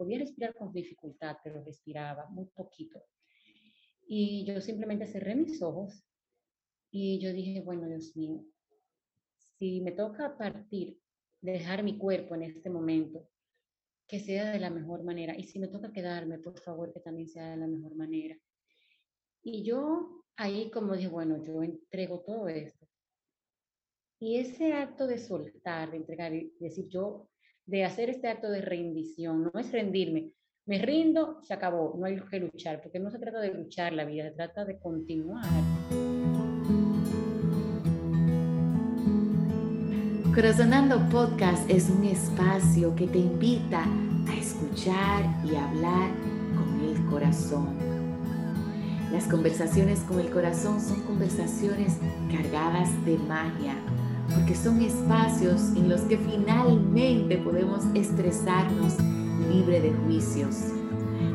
podía respirar con dificultad, pero respiraba muy poquito. Y yo simplemente cerré mis ojos y yo dije, bueno, Dios mío, si me toca partir, dejar mi cuerpo en este momento, que sea de la mejor manera. Y si me toca quedarme, por favor, que también sea de la mejor manera. Y yo ahí como dije, bueno, yo entrego todo esto. Y ese acto de soltar, de entregar, y decir yo, de hacer este acto de rendición, no es rendirme, me rindo, se acabó, no hay que luchar, porque no se trata de luchar la vida, se trata de continuar. Corazonando Podcast es un espacio que te invita a escuchar y hablar con el corazón las conversaciones con el corazón son conversaciones cargadas de magia, porque son espacios en los que finalmente podemos expresarnos libre de juicios.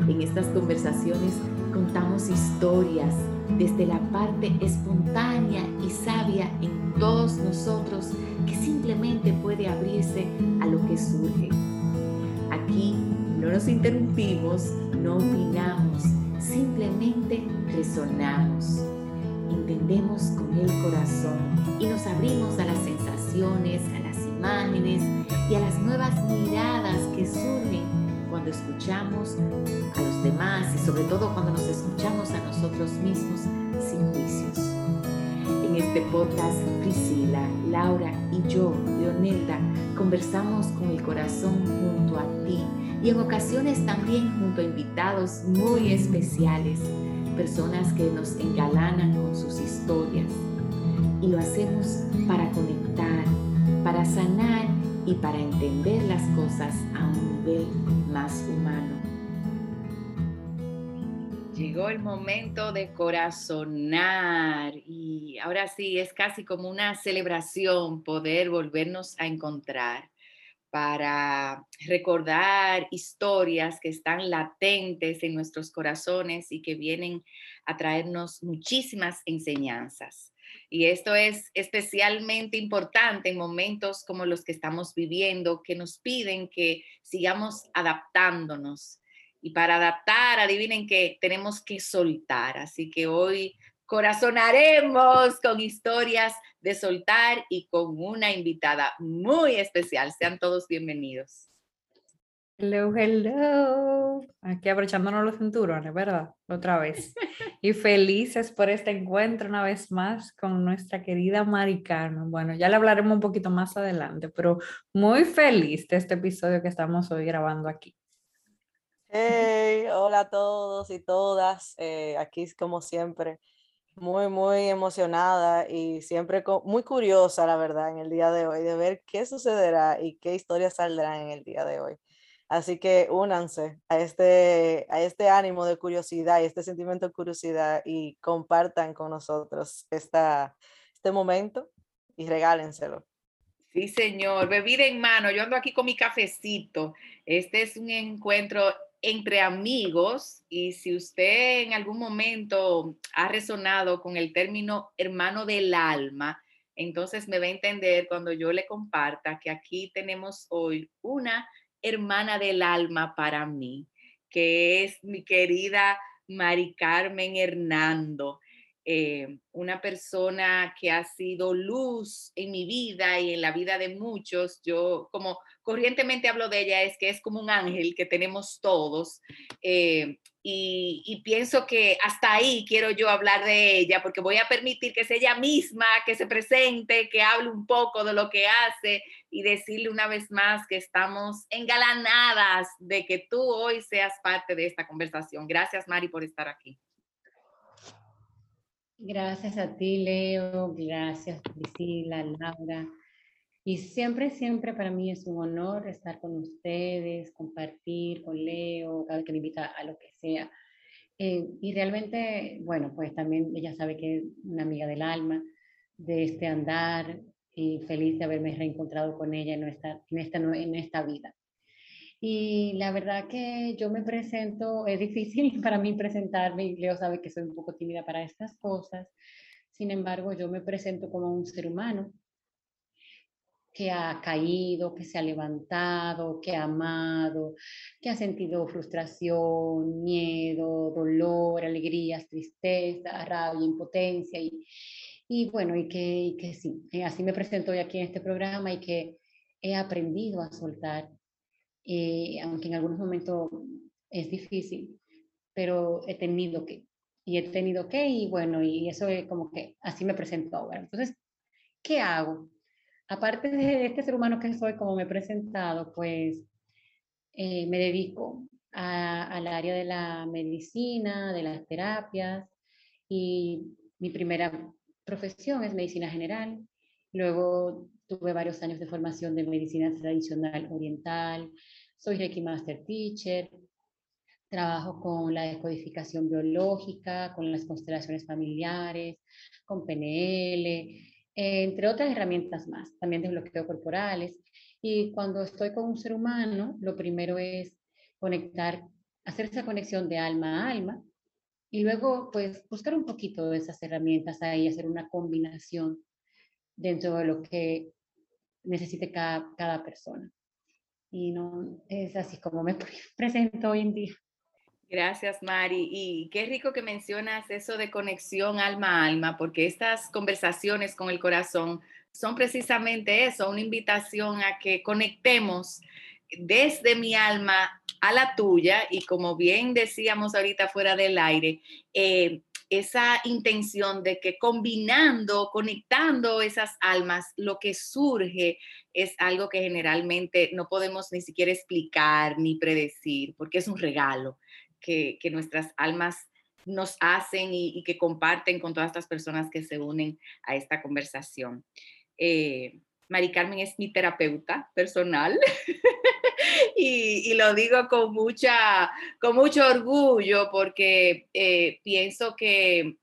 En estas conversaciones contamos historias desde la parte espontánea y sabia en todos nosotros que simplemente puede abrirse a lo que surge. Aquí no nos interrumpimos, no opinamos, simplemente resonamos, entendemos con el corazón y nos abrimos a las sensaciones, a las imágenes y a las nuevas miradas que surgen cuando escuchamos a los demás y sobre todo cuando nos escuchamos a nosotros mismos sin juicios. En este podcast, Priscila, Laura y yo, Leonelda, conversamos con el corazón junto a ti y en ocasiones también junto a invitados muy especiales, personas que nos engalanan con sus historias. Y lo hacemos para conectar, para sanar y para entender las cosas a un nivel más humano. Llegó el momento de corazonar y ahora sí es casi como una celebración poder volvernos a encontrar para recordar historias que están latentes en nuestros corazones y que vienen a traernos muchísimas enseñanzas. Y esto es especialmente importante en momentos como los que estamos viviendo, que nos piden que sigamos adaptándonos. Y para adaptar, adivinen que tenemos que soltar. Así que hoy corazonaremos con historias de soltar y con una invitada muy especial. Sean todos bienvenidos. Hello, hello. Aquí aprovechándonos los cinturones, ¿verdad? Otra vez. Y felices por este encuentro una vez más con nuestra querida Mari Carmen. Bueno, ya le hablaremos un poquito más adelante, pero muy feliz de este episodio que estamos hoy grabando aquí. Hey, hola a todos y todas. Eh, aquí, como siempre, muy, muy emocionada y siempre muy curiosa, la verdad, en el día de hoy, de ver qué sucederá y qué historias saldrán en el día de hoy. Así que únanse a este, a este ánimo de curiosidad y este sentimiento de curiosidad y compartan con nosotros esta, este momento y regálenselo. Sí, señor, bebida en mano. Yo ando aquí con mi cafecito. Este es un encuentro entre amigos y si usted en algún momento ha resonado con el término hermano del alma, entonces me va a entender cuando yo le comparta que aquí tenemos hoy una hermana del alma para mí, que es mi querida Mari Carmen Hernando. Eh, una persona que ha sido luz en mi vida y en la vida de muchos. Yo, como corrientemente hablo de ella, es que es como un ángel que tenemos todos. Eh, y, pienso que hasta ahí quiero yo hablar de ella, porque voy a permitir que sea ella misma, que se presente, que hable un poco de lo que hace y decirle una vez más que estamos engalanadas de que tú hoy seas parte de esta conversación. Gracias, Mari, por estar aquí. Gracias a ti, Leo. Gracias, Priscila, Laura. Y siempre, siempre para mí es un honor estar con ustedes, compartir con Leo, cada vez que me invita a lo que sea. Eh, y realmente, bueno, pues también ella sabe que es una amiga del alma, de este andar, y feliz de haberme reencontrado con ella en, nuestra, en, esta, en esta vida. Y la verdad que yo me presento, es difícil para mí presentarme, y Leo sabe que soy un poco tímida para estas cosas. Sin embargo, yo me presento como un ser humano que ha caído, que se ha levantado, que ha amado, que ha sentido frustración, miedo, dolor, alegrías, tristeza, rabia, impotencia y, y bueno, y que, que sí, eh, así me presento hoy aquí en este programa y que he aprendido a soltar, eh, aunque en algunos momentos es difícil, pero he tenido que, y he tenido que, y bueno, y eso es como que así me presento ahora. Entonces, ¿qué hago? aparte de este ser humano que soy, como me he presentado, pues eh, me dedico al área de la medicina, de las terapias y mi primera profesión es medicina general. Luego tuve varios años de formación de medicina tradicional oriental. Soy Reiki Master Teacher. Trabajo con la descodificación biológica, con las constelaciones familiares, con PNL, entre otras herramientas más, también de bloqueo corporales. Y cuando estoy con un ser humano, lo primero es conectar, hacer esa conexión de alma a alma y luego pues buscar un poquito de esas herramientas ahí, hacer una combinación dentro de lo que necesite cada, cada persona. Y no es así como me presento hoy en día. Gracias, Mari. Y qué rico que mencionas eso de conexión alma a alma, porque estas conversaciones con el corazón son precisamente eso, una invitación a que conectemos desde mi alma a la tuya y como bien decíamos ahorita fuera del aire, eh, esa intención de que combinando, conectando esas almas, lo que surge es algo que generalmente no podemos ni siquiera explicar ni predecir, porque es un regalo que, nuestras almas nos hacen y, que comparten con todas estas personas que se unen a esta conversación. Eh, Mari Carmen es mi terapeuta personal y, lo digo con, mucha, con mucho orgullo porque eh, pienso que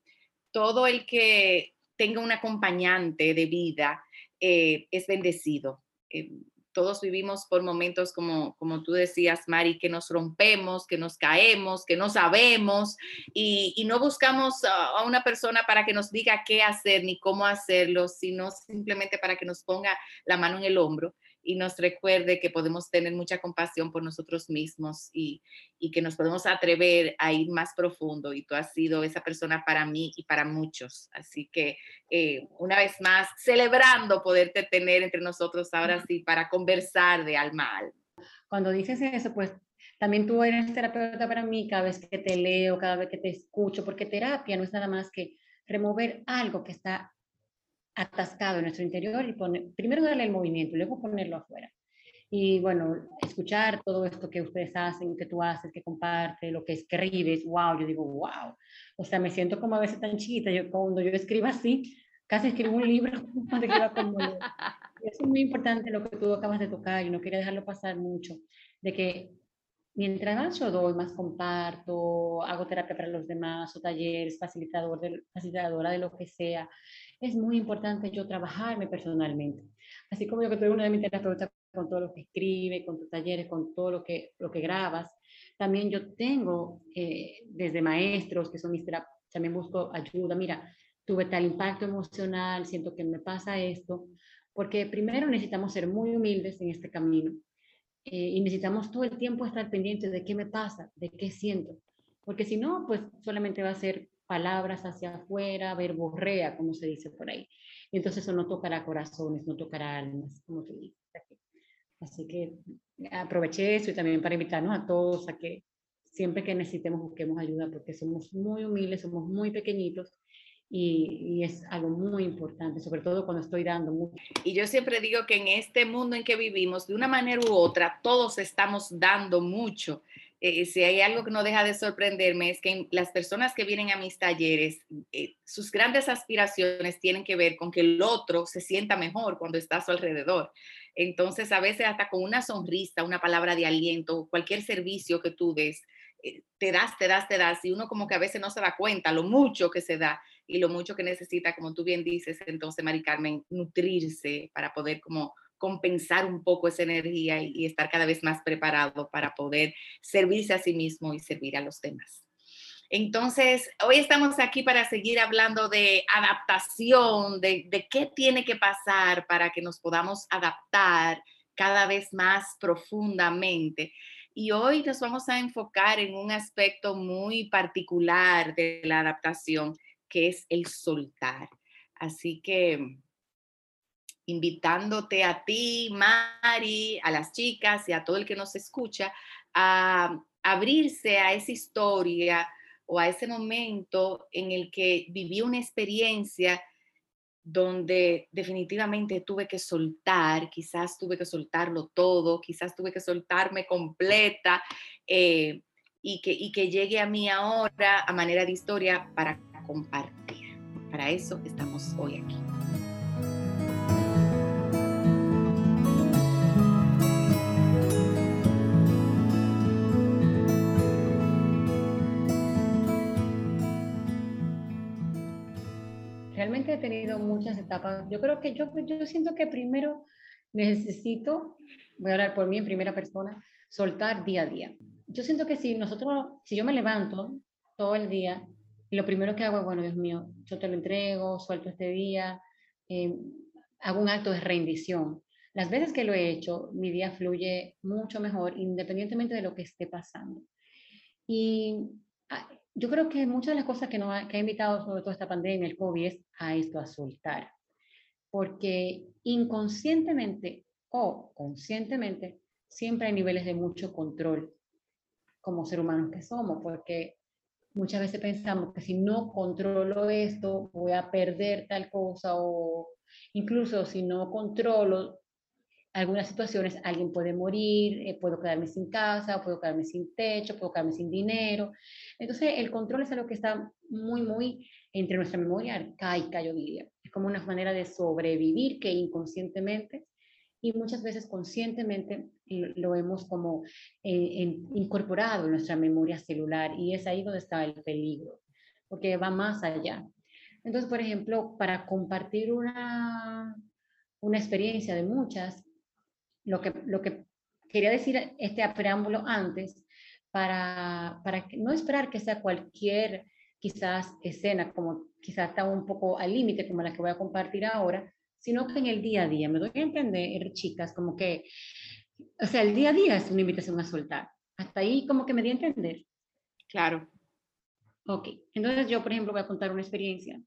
todo el que tenga un acompañante de vida eh, es bendecido. Eh, todos vivimos por momentos como, como tú decías, Mari, que nos rompemos, que nos caemos, que no sabemos y, no buscamos a, una persona para que nos diga qué hacer ni cómo hacerlo, sino simplemente para que nos ponga la mano en el hombro y nos recuerde que podemos tener mucha compasión por nosotros mismos y, que nos podemos atrever a ir más profundo. Y tú has sido esa persona para mí y para muchos. Así que eh, una vez más, celebrando poderte tener entre nosotros ahora sí para conversar de alma a alma. Cuando dices eso, pues también tú eres terapeuta para mí cada vez que te leo, cada vez que te escucho, porque terapia no es nada más que remover algo que está atascado en nuestro interior y poner, primero darle el movimiento y luego ponerlo afuera. Y bueno, escuchar todo esto que ustedes hacen, que tú haces, que compartes, lo que escribes, wow, yo digo, wow. O sea, me siento como a veces tan chiquita, yo cuando yo escribo así, casi escribo un libro, como... Es muy importante lo que tú acabas de tocar y no quería dejarlo pasar mucho, de que mientras más yo doy, más comparto, hago terapia para los demás o talleres, facilitador de, facilitadora de lo que sea, es muy importante yo trabajarme personalmente. Así como yo que tuve una de mis terapeutas con todo lo que escribe, con tus talleres, con todo lo que, lo que grabas, también yo tengo eh, desde maestros que son mis terapeutas, también busco ayuda. Mira, tuve tal impacto emocional, siento que me pasa esto, porque primero necesitamos ser muy humildes en este camino eh, y necesitamos todo el tiempo estar pendientes de qué me pasa, de qué siento, porque si no, pues solamente va a ser palabras hacia afuera, verborrea, como se dice por ahí. Y entonces eso no tocará corazones, no tocará almas, como tú dices. Así que aproveché eso y también para invitarnos a todos a que siempre que necesitemos busquemos ayuda, porque somos muy humildes, somos muy pequeñitos y, y, es algo muy importante, sobre todo cuando estoy dando mucho. Y yo siempre digo que en este mundo en que vivimos, de una manera u otra, todos estamos dando mucho. Eh, si hay algo que no deja de sorprenderme es que las personas que vienen a mis talleres, eh, sus grandes aspiraciones tienen que ver con que el otro se sienta mejor cuando está a su alrededor. Entonces, a veces hasta con una sonrisa, una palabra de aliento, cualquier servicio que tú des, eh, te das, te das, te das, y uno como que a veces no se da cuenta lo mucho que se da y lo mucho que necesita, como tú bien dices, entonces, Mari Carmen, nutrirse para poder como compensar un poco esa energía y, estar cada vez más preparado para poder servirse a sí mismo y servir a los demás. Entonces, hoy estamos aquí para seguir hablando de adaptación, de, de, qué tiene que pasar para que nos podamos adaptar cada vez más profundamente. Y hoy nos vamos a enfocar en un aspecto muy particular de la adaptación, que es el soltar. Así que invitándote a ti, Mari, a las chicas y a todo el que nos escucha a abrirse a esa historia o a ese momento en el que viví una experiencia donde definitivamente tuve que soltar, quizás tuve que soltarlo todo, quizás tuve que soltarme completa eh, y, que, y que llegue a mí ahora a manera de historia para compartir. Para eso estamos hoy aquí. realmente he tenido muchas etapas. Yo creo que yo, yo siento que primero necesito, voy a hablar por mí en primera persona, soltar día a día. Yo siento que si nosotros, si yo me levanto todo el día lo primero que hago es, bueno, Dios mío, yo te lo entrego, suelto este día, eh, hago un acto de rendición. Las veces que lo he hecho, mi día fluye mucho mejor, independientemente de lo que esté pasando. Y ah, yo creo que muchas de las cosas que nos ha, que ha invitado sobre todo esta pandemia, el COVID, es a esto, a soltar. Porque inconscientemente o conscientemente siempre hay niveles de mucho control como ser humanos que somos, porque muchas veces pensamos que si no controlo esto, voy a perder tal cosa o incluso si no controlo algunas situaciones alguien puede morir, eh, puedo quedarme sin casa, puedo quedarme sin techo, puedo quedarme sin dinero. Entonces, el control es algo que está muy, muy entre nuestra memoria arcaica, yo diría. Es como una manera de sobrevivir que inconscientemente y muchas veces conscientemente lo hemos como eh, incorporado en nuestra memoria celular y es ahí donde está el peligro, porque va más allá. Entonces, por ejemplo, para compartir una, una experiencia de muchas, lo que, lo que quería decir este preámbulo antes, para, para no esperar que sea cualquier quizás escena, como quizás está un poco al límite, como la que voy a compartir ahora, sino que en el día a día, me doy a entender, chicas, como que, o sea, el día a día es una invitación a soltar. Hasta ahí como que me di a entender. Claro. Ok, entonces yo, por ejemplo, voy a contar una experiencia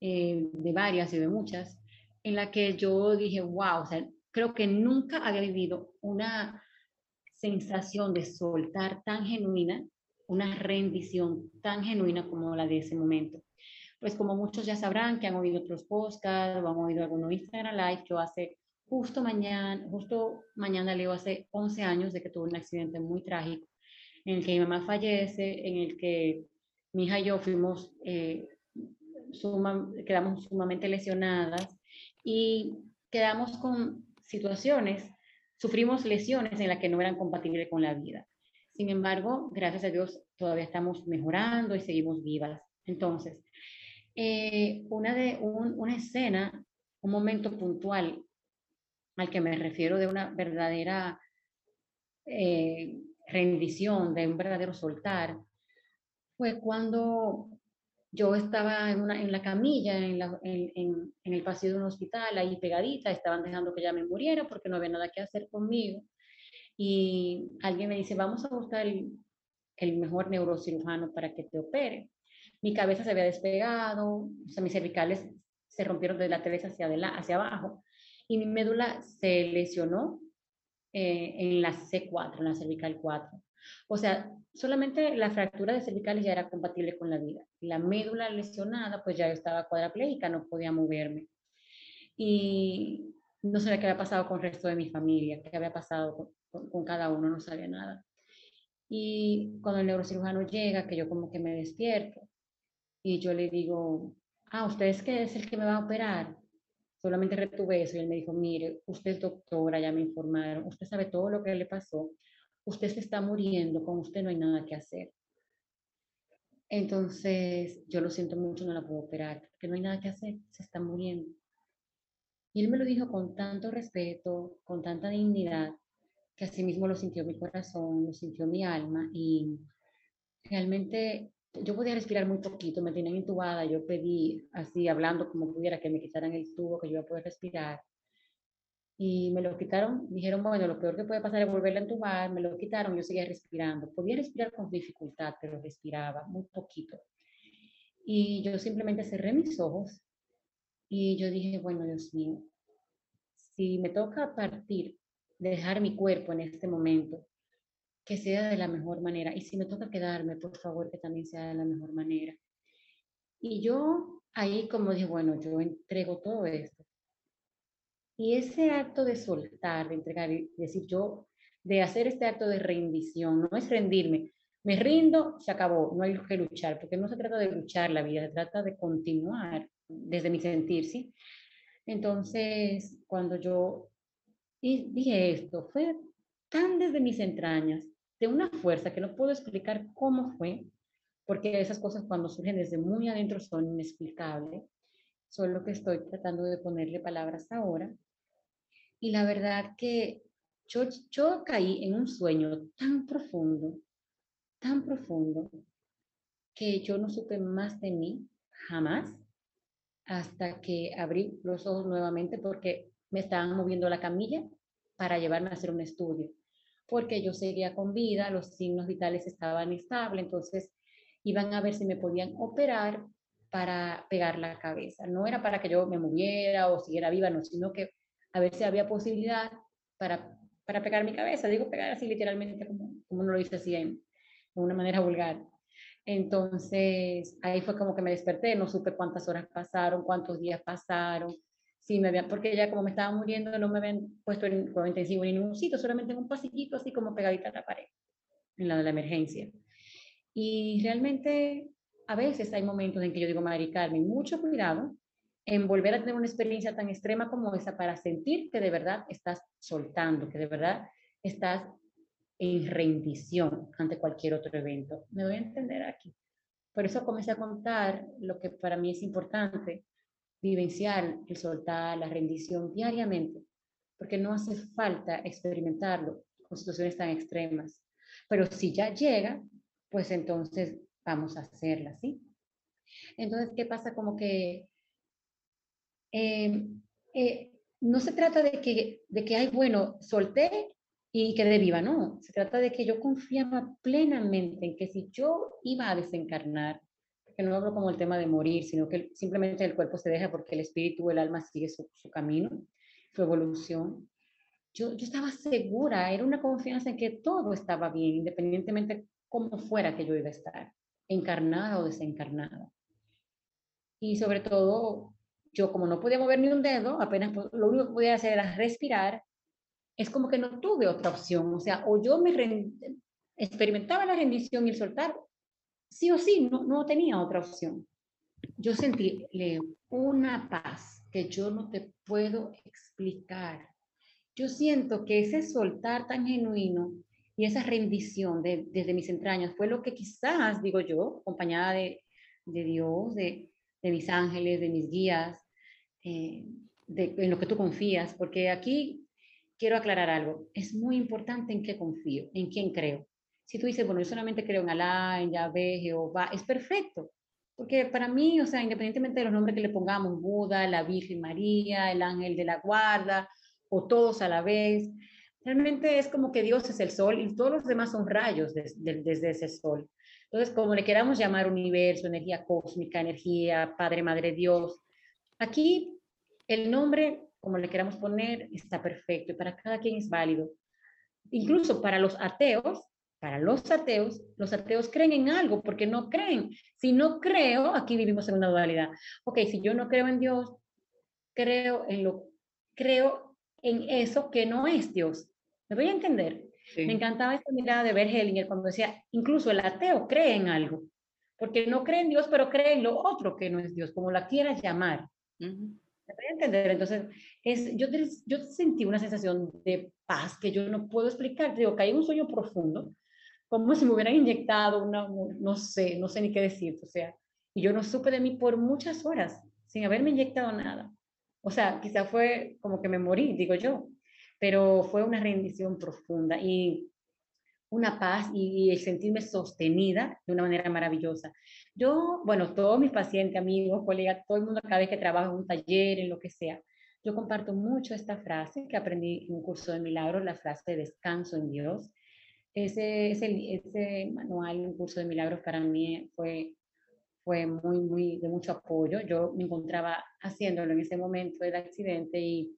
eh, de varias y de muchas, en la que yo dije, wow, o sea, creo que nunca había vivido una sensación de soltar tan genuina, una rendición tan genuina como la de ese momento. Pues como muchos ya sabrán que han oído otros podcasts o han oído algunos Instagram Live, yo hace justo mañana, justo mañana leo hace 11 años de que tuve un accidente muy trágico en el que mi mamá fallece, en el que mi hija y yo fuimos, eh, quedamos sumamente lesionadas y quedamos con situaciones, sufrimos lesiones en las que no eran compatibles con la vida. Sin embargo, gracias a Dios, todavía estamos mejorando y seguimos vivas. Entonces, eh, una, de, una escena, un momento puntual al que me refiero de una verdadera eh, rendición, de un verdadero soltar, fue cuando yo estaba en, una, en la camilla, en, el pasillo de un hospital, ahí pegadita, estaban dejando que ya me muriera porque no había nada que hacer conmigo. Y alguien me dice, vamos a buscar el mejor neurocirujano para que te opere. Mi cabeza se había despegado, o sea, mis cervicales se rompieron de la cabeza hacia, hacia abajo y mi médula se lesionó eh, en la C4, en la cervical 4. O sea, solamente la fractura de cervicales ya era compatible con la vida. La médula lesionada, pues ya estaba cuadraplégica, no podía moverme. Y no sabía qué había pasado con el resto de mi familia, qué había pasado con, con cada uno, no sabía nada. Y cuando el neurocirujano llega, que yo como que me despierto, y yo le digo, ah, ¿usted es que es el que me va a operar? Solamente retuve eso y él me dijo, mire, usted es doctora, ya me informaron, usted sabe todo lo que le pasó, usted se está muriendo, con usted no hay nada que hacer. Entonces, yo lo siento mucho, no la puedo operar, porque no hay nada que hacer, se está muriendo. Y él me lo dijo con tanto respeto, con tanta dignidad, que así mismo lo sintió mi corazón, lo sintió mi alma y realmente yo podía respirar muy poquito, me tenían intubada, yo pedí así, hablando como pudiera, que me quitaran el tubo, que yo iba a poder respirar. Y me lo quitaron, dijeron, bueno, lo peor que puede pasar es volverla a entubar, me lo quitaron, yo seguía respirando. Podía respirar con dificultad, pero respiraba muy poquito. Y yo simplemente cerré mis ojos y yo dije, bueno, Dios mío, si me toca partir, dejar mi cuerpo en este momento, que sea de la mejor manera. Y si me toca quedarme, por favor, que también sea de la mejor manera. Y yo ahí como dije, bueno, yo entrego todo esto. Y ese acto de soltar, de entregar, decir yo, de hacer este acto de rendición, no es rendirme, me rindo, se acabó, no hay que luchar, porque no se trata de luchar la vida, se trata de continuar desde mi sentir, ¿sí? Entonces, cuando yo dije esto, fue tan desde mis entrañas, de una fuerza que no puedo explicar cómo fue, porque esas cosas cuando surgen desde muy adentro son inexplicables, solo que estoy tratando de ponerle palabras ahora. Y la verdad que yo, yo caí en un sueño tan profundo, tan profundo, que yo no supe más de mí jamás hasta que abrí los ojos nuevamente porque me estaban moviendo la camilla para llevarme a hacer un estudio porque yo seguía con vida, los signos vitales estaban estables, entonces iban a ver si me podían operar para pegar la cabeza. No era para que yo me moviera o siguiera viva, no, sino que a ver si había posibilidad para, para pegar mi cabeza. Digo pegar así literalmente como, como uno lo dice así en, de una manera vulgar. Entonces ahí fue como que me desperté, no supe cuántas horas pasaron, cuántos días pasaron, sí me habían, porque ya como me estaba muriendo no me habían puesto en cuidado intensivo en ningún sitio, solamente en un pasillito así como pegadita a la pared, en la de la emergencia. Y realmente a veces hay momentos en que yo digo, Mari Carmen, mucho cuidado en volver a tener una experiencia tan extrema como esa para sentir que de verdad estás soltando, que de verdad estás en rendición ante cualquier otro evento. Me voy a entender aquí. Por eso comencé a contar lo que para mí es importante, vivenciar el soltar, la rendición diariamente, porque no hace falta experimentarlo con situaciones tan extremas. Pero si ya llega, pues entonces vamos a hacerla, ¿sí? Entonces, ¿qué pasa? Como que em, eh, no se trata de que, de que, ay, bueno, solté y quedé viva, no. Se trata de que yo confiaba plenamente en que si yo iba a desencarnar, que no hablo como el tema de morir, sino que simplemente el cuerpo se deja porque el espíritu, el alma sigue su, camino, su evolución. Yo, yo estaba segura, era una confianza en que todo estaba bien, independientemente cómo fuera que yo iba a estar, encarnada o desencarnada. Y sobre todo, yo como no podía mover ni un dedo, apenas lo único que podía hacer era respirar, es como que no tuve otra opción. O sea, o yo me experimentaba la rendición y el soltar, sí o sí, no, no tenía otra opción. Yo sentí, una paz que yo no te puedo explicar. Yo siento que ese soltar tan genuino y esa rendición de, desde mis entrañas fue lo que quizás, digo yo, acompañada de, de Dios, de, de, mis ángeles, de mis guías, eh, en lo que tú confías, porque aquí quiero aclarar algo. Es muy importante en qué confío, en quién creo. Si tú dices, bueno, yo solamente creo en Alá, en Yahvé, Jehová, es perfecto. Porque para mí, o sea, independientemente de los nombres que le pongamos, Buda, la Virgen María, el ángel de la guarda, o todos a la vez, realmente es como que Dios es el sol y todos los demás son rayos desde ese sol. Entonces, como le queramos llamar universo, energía cósmica, energía, Padre, Madre, Dios, aquí el nombre, como le queramos poner, está perfecto y para cada quien es válido. Incluso para los ateos, para los ateos, los ateos creen en algo porque no creen. Si no creo, aquí vivimos en una dualidad. Ok, si yo no creo en Dios, creo en lo creo en eso que no es Dios. ¿Me voy a entender? Me encantaba esta mirada de Bert Hellinger cuando decía, incluso el ateo cree en algo, porque no cree en Dios, pero cree en lo otro que no es Dios, como la quieras llamar. ¿Me voy a entender? Entonces, es, yo, yo sentí una sensación de paz que yo no puedo explicar. Digo, caí en un sueño profundo, como si me hubieran inyectado una, no sé, no sé ni qué decir, o sea, y yo no supe de mí por muchas horas, sin haberme inyectado nada. O sea, quizá fue como que me morí, digo yo, pero fue una rendición profunda. Y una paz y, el sentirme sostenida de una manera maravillosa. Yo, bueno, todos mis pacientes, amigos, colegas, todo el mundo cada vez que trabajo en un taller, en lo que sea, yo comparto mucho esta frase que aprendí en un curso de milagros, la frase de descanso en Dios. Ese, ese, ese manual, un curso de milagros para mí fue, fue muy, muy de mucho apoyo. Yo me encontraba haciéndolo en ese momento del accidente y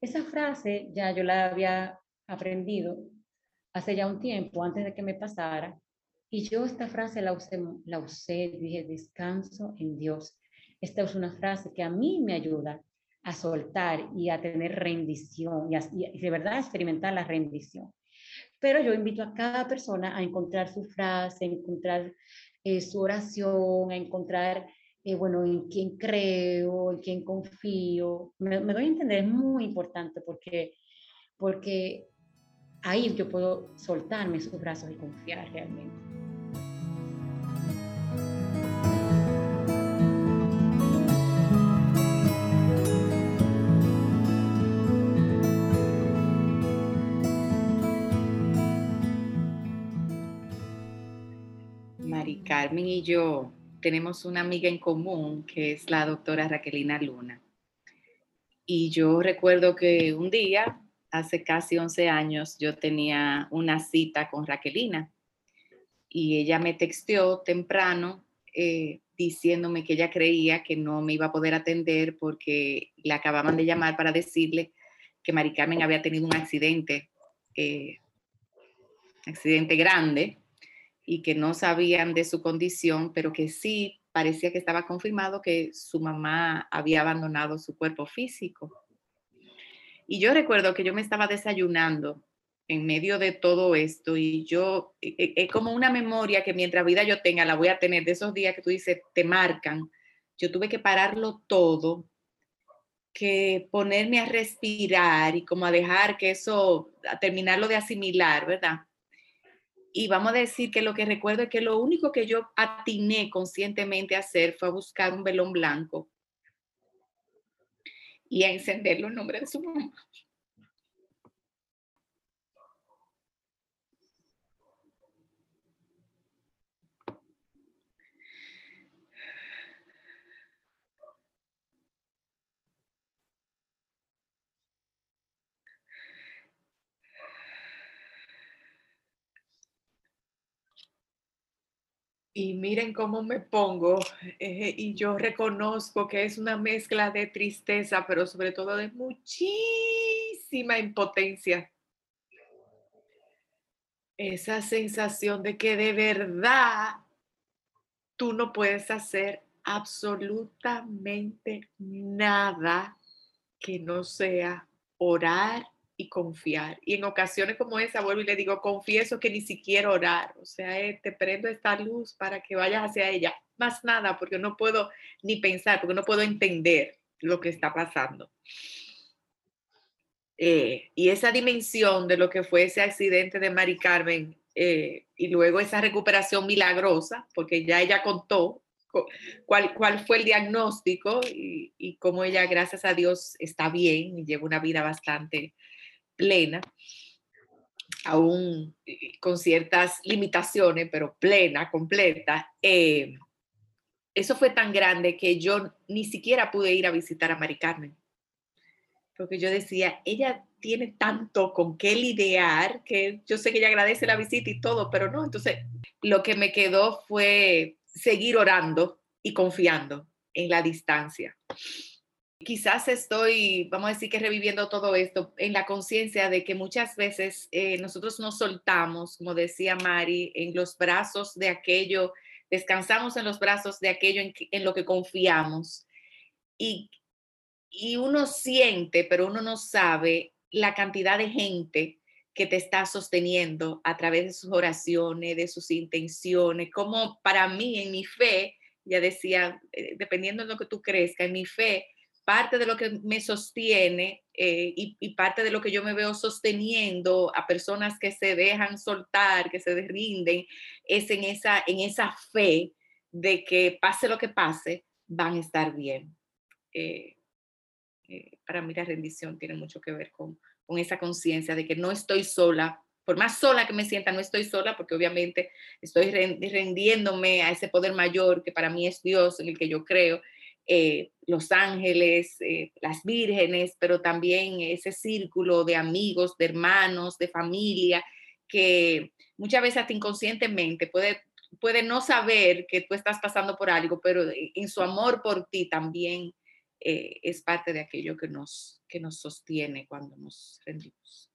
esa frase ya yo la había aprendido hace ya un tiempo, antes de que me pasara, y yo esta frase la usé, la usé, dije, descanso en Dios. Esta es una frase que a mí me ayuda a soltar y a tener rendición y, de verdad experimentar la rendición. Pero yo invito a cada persona a encontrar su frase, a encontrar eh, su oración, a encontrar, eh, bueno, en quién creo, en quién confío. Me, me doy a entender, es muy importante porque, porque ahí yo puedo soltarme sus brazos y confiar realmente. Carmen y yo tenemos una amiga en común que es la doctora Raquelina Luna. Y yo recuerdo que un día hace casi 11 años yo tenía una cita con Raquelina y ella me texteó temprano eh, diciéndome que ella creía que no me iba a poder atender porque le acababan de llamar para decirle que Mari Carmen había tenido un accidente, eh, accidente grande y que no sabían de su condición, pero que sí parecía que estaba confirmado que su mamá había abandonado su cuerpo físico. Y yo recuerdo que yo me estaba desayunando en medio de todo esto y yo, e, e, es como una memoria que mientras vida yo tenga, la voy a tener de esos días que tú dices, te marcan. Yo tuve que pararlo todo, que ponerme a respirar y como a dejar que eso, a terminarlo de asimilar, ¿verdad? Y vamos a decir que lo que recuerdo es que lo único que yo atiné conscientemente a hacer fue buscar un velón blanco y a encenderlo en nombre de su mamá. Y miren cómo me pongo eh, y yo reconozco que es una mezcla de tristeza, pero sobre todo de muchísima impotencia. Esa sensación de que de verdad tú no puedes hacer absolutamente nada que no sea orar y confiar. Y en ocasiones como esa, vuelvo y le digo, confieso que ni siquiera orar, o sea, eh, te prendo esta luz para que vayas hacia ella. Más nada, porque no puedo ni pensar, porque no puedo entender lo que está pasando. Eh, y esa dimensión de lo que fue ese accidente de Mari Carmen eh, y luego esa recuperación milagrosa, porque ya ella contó cuál, cuál fue el diagnóstico y, y cómo ella, gracias a Dios, está bien y lleva una vida bastante plena, aún eh, con ciertas limitaciones, pero plena, completa. Eh, eso fue tan grande que yo ni siquiera pude ir a visitar a Mari Carmen, porque yo decía, ella tiene tanto con qué lidiar, que yo sé que ella agradece la visita y todo, pero no, entonces lo que me quedó fue seguir orando y confiando en la distancia quizás estoy, vamos a decir que reviviendo todo esto en la conciencia de que muchas veces eh, nosotros nos soltamos, como decía Mari, en los brazos de aquello, descansamos en los brazos de aquello en, lo que confiamos. Y, y uno siente, pero uno no sabe la cantidad de gente que te está sosteniendo a través de sus oraciones, de sus intenciones, como para mí en mi fe, ya decía, eh, dependiendo de lo que tú crezcas, en mi fe, parte de lo que me sostiene eh, y, parte de lo que yo me veo sosteniendo a personas que se dejan soltar, que se rinden, es en esa, en esa fe de que pase lo que pase, van a estar bien. Eh, eh, para mí la rendición tiene mucho que ver con, con esa conciencia de que no estoy sola por más sola que me sienta, no estoy sola porque obviamente estoy rendiéndome a ese poder mayor que para mí es Dios, en el que yo creo, eh, los ángeles, eh, las vírgenes, pero también ese círculo de amigos, de hermanos, de familia, que muchas veces hasta inconscientemente puede, puede no saber que tú estás pasando por algo, pero en su amor por ti también eh, es parte de aquello que nos, que nos sostiene cuando nos rendimos.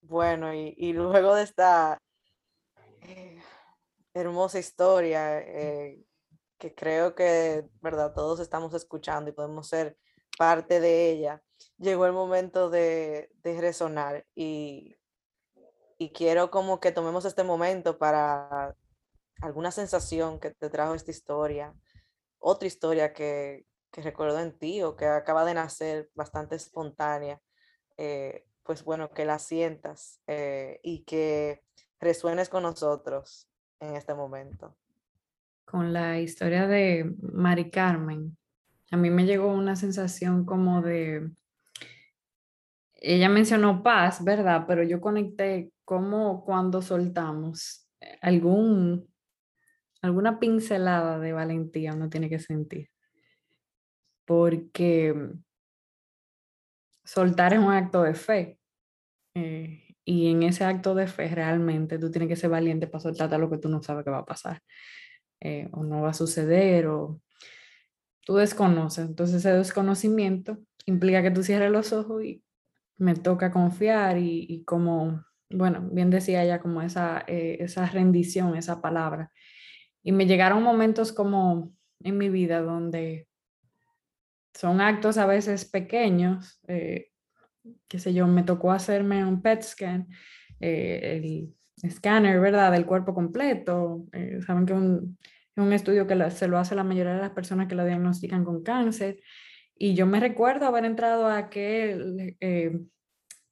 Bueno, y, luego de esta hermosa historia eh, que creo que, ¿verdad? Todos estamos escuchando y podemos ser parte de ella, llegó el momento de, resonar y, y quiero como que tomemos este momento para alguna sensación que te trajo esta historia, otra historia que, que recuerdo en ti o que acaba de nacer bastante espontánea. Eh, pues bueno, que la sientas eh, y que resuenes con nosotros en este momento. Con la historia de Mari Carmen, a mí me llegó una sensación como de, ella mencionó paz, ¿verdad? Pero yo conecté como cuando soltamos algún, alguna pincelada de valentía uno tiene que sentir. Porque soltar es un acto de fe. Eh, y en ese acto de fe realmente tú tienes que ser valiente para soltarte a lo que tú no sabes que va a pasar eh, o no va a suceder o tú desconoces. Entonces ese desconocimiento implica que tú cierres los ojos y me toca confiar y, como, bueno, bien decía ella, como esa, eh, esa rendición, esa palabra. Y me llegaron momentos como en mi vida donde son actos a veces pequeños, qué sé yo, me tocó hacerme un PET scan, eh, el escáner, ¿verdad?, del cuerpo completo. Eh, saben que un, es un estudio que se lo hace la mayoría de las personas que lo diagnostican con cáncer. Y yo me recuerdo haber entrado a aquel, eh,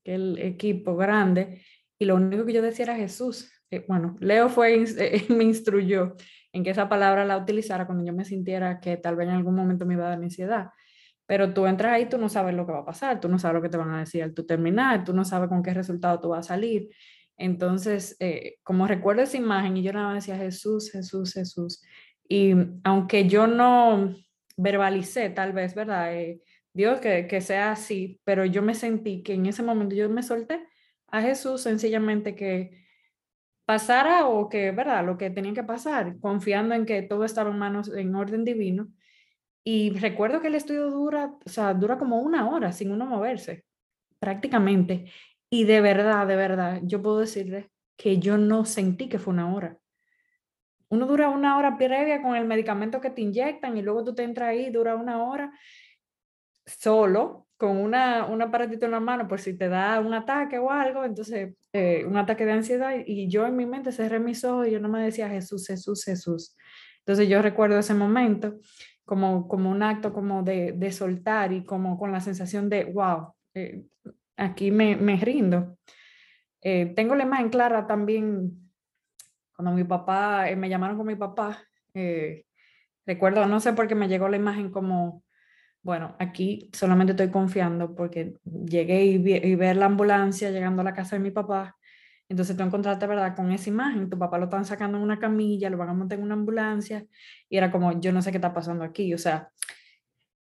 aquel equipo grande y lo único que yo decía era Jesús. bueno, Leo fue, me instruyó en que esa palabra la utilizara cuando yo me sintiera que tal vez en algún momento me iba a dar ansiedad. Pero tú entras ahí, tú no sabes lo que va a pasar, tú no sabes lo que te van a decir al tu terminar, tú no sabes con qué resultado tú vas a salir. Entonces, eh, como recuerdo esa imagen y yo nada más decía Jesús, Jesús, Jesús. Y aunque yo no verbalicé tal vez, ¿verdad? Eh, Dios, que, que sea así, pero yo me sentí que en ese momento yo me solté a Jesús sencillamente que pasara o que, ¿verdad? Lo que tenía que pasar, confiando en que todo estaba en manos, en orden divino y recuerdo que el estudio dura, o sea, dura como una hora sin uno moverse, prácticamente. Y de verdad, de verdad, yo puedo decirle que yo no sentí que fue una hora. Uno dura una hora previa con el medicamento que te inyectan y luego tú te entras ahí, dura una hora solo, con una, un aparatito en la mano por si te da un ataque o algo, entonces eh, un ataque de ansiedad y yo en mi mente cerré mis ojos y yo no me decía Jesús, Jesús, Jesús. Entonces yo recuerdo ese momento como, como un acto como de, de soltar y como con la sensación de, wow, eh, aquí me, rindo. Eh, tengo la imagen clara también cuando mi papá, eh, me llamaron con mi papá, recuerdo, no sé por qué me llegó la imagen como, bueno, aquí solamente estoy confiando porque llegué y, y ver la ambulancia llegando a la casa de mi papá entonces tú encontraste, ¿verdad? Con esa imagen, tu papá lo están sacando en una camilla, lo van a montar en una ambulancia, y era como, yo no sé qué está pasando aquí, o sea,